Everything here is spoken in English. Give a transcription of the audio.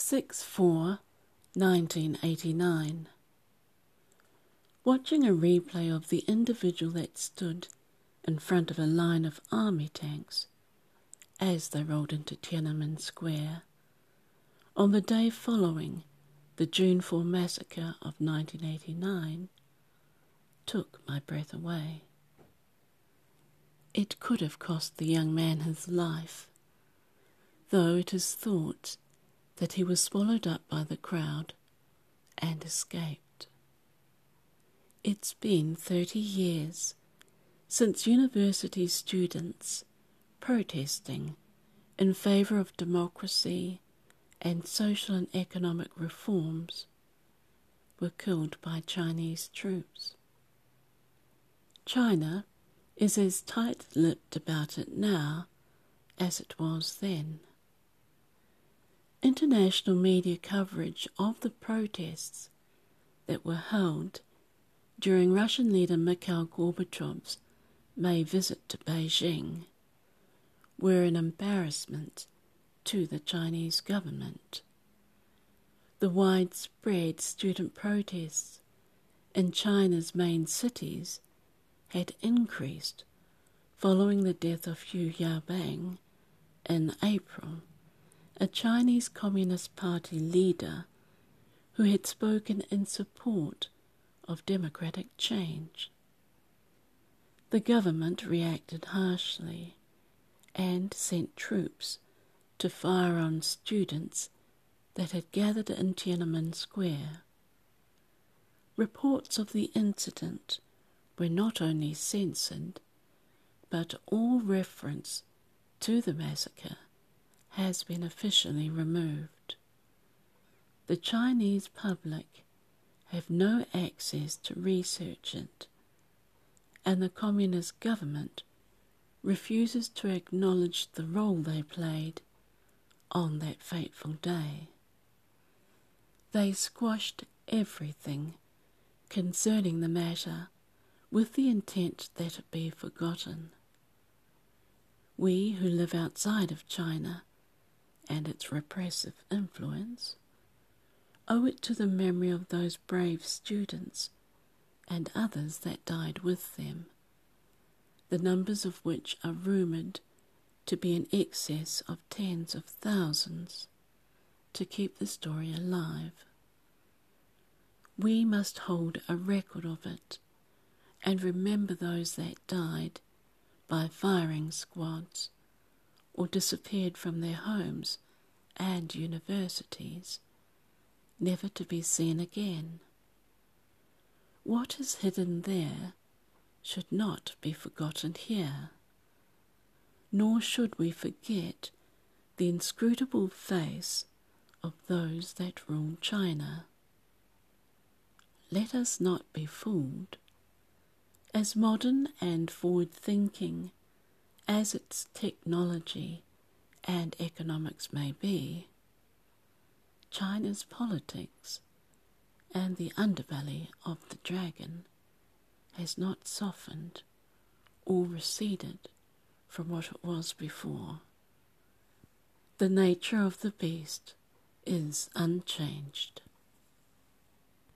6 4 1989. Watching a replay of the individual that stood in front of a line of army tanks as they rolled into Tiananmen Square on the day following the June 4 massacre of 1989 took my breath away. It could have cost the young man his life, though it is thought that he was swallowed up by the crowd and escaped. It's been 30 years since university students protesting in favour of democracy and social and economic reforms were killed by Chinese troops. China is as tight lipped about it now as it was then. International media coverage of the protests that were held during Russian leader Mikhail Gorbachev's May visit to Beijing were an embarrassment to the Chinese government. The widespread student protests in China's main cities had increased following the death of Hu Yaobang in April a Chinese Communist Party leader who had spoken in support of democratic change. The government reacted harshly and sent troops to fire on students that had gathered in Tiananmen Square. Reports of the incident were not only censored, but all reference to the massacre has been officially removed. The Chinese public have no access to research it, and the Communist government refuses to acknowledge the role they played on that fateful day. They squashed everything concerning the matter with the intent that it be forgotten. We who live outside of China and its repressive influence, owe it to the memory of those brave students and others that died with them, the numbers of which are rumoured to be in excess of tens of thousands, to keep the story alive. We must hold a record of it and remember those that died by firing squads or disappeared from their homes and universities, never to be seen again. What is hidden there should not be forgotten here, nor should we forget the inscrutable face of those that rule China. Let us not be fooled. As modern and forward thinking as its technology and economics may be, China's politics and the underbelly of the dragon has not softened or receded from what it was before. The nature of the beast is unchanged.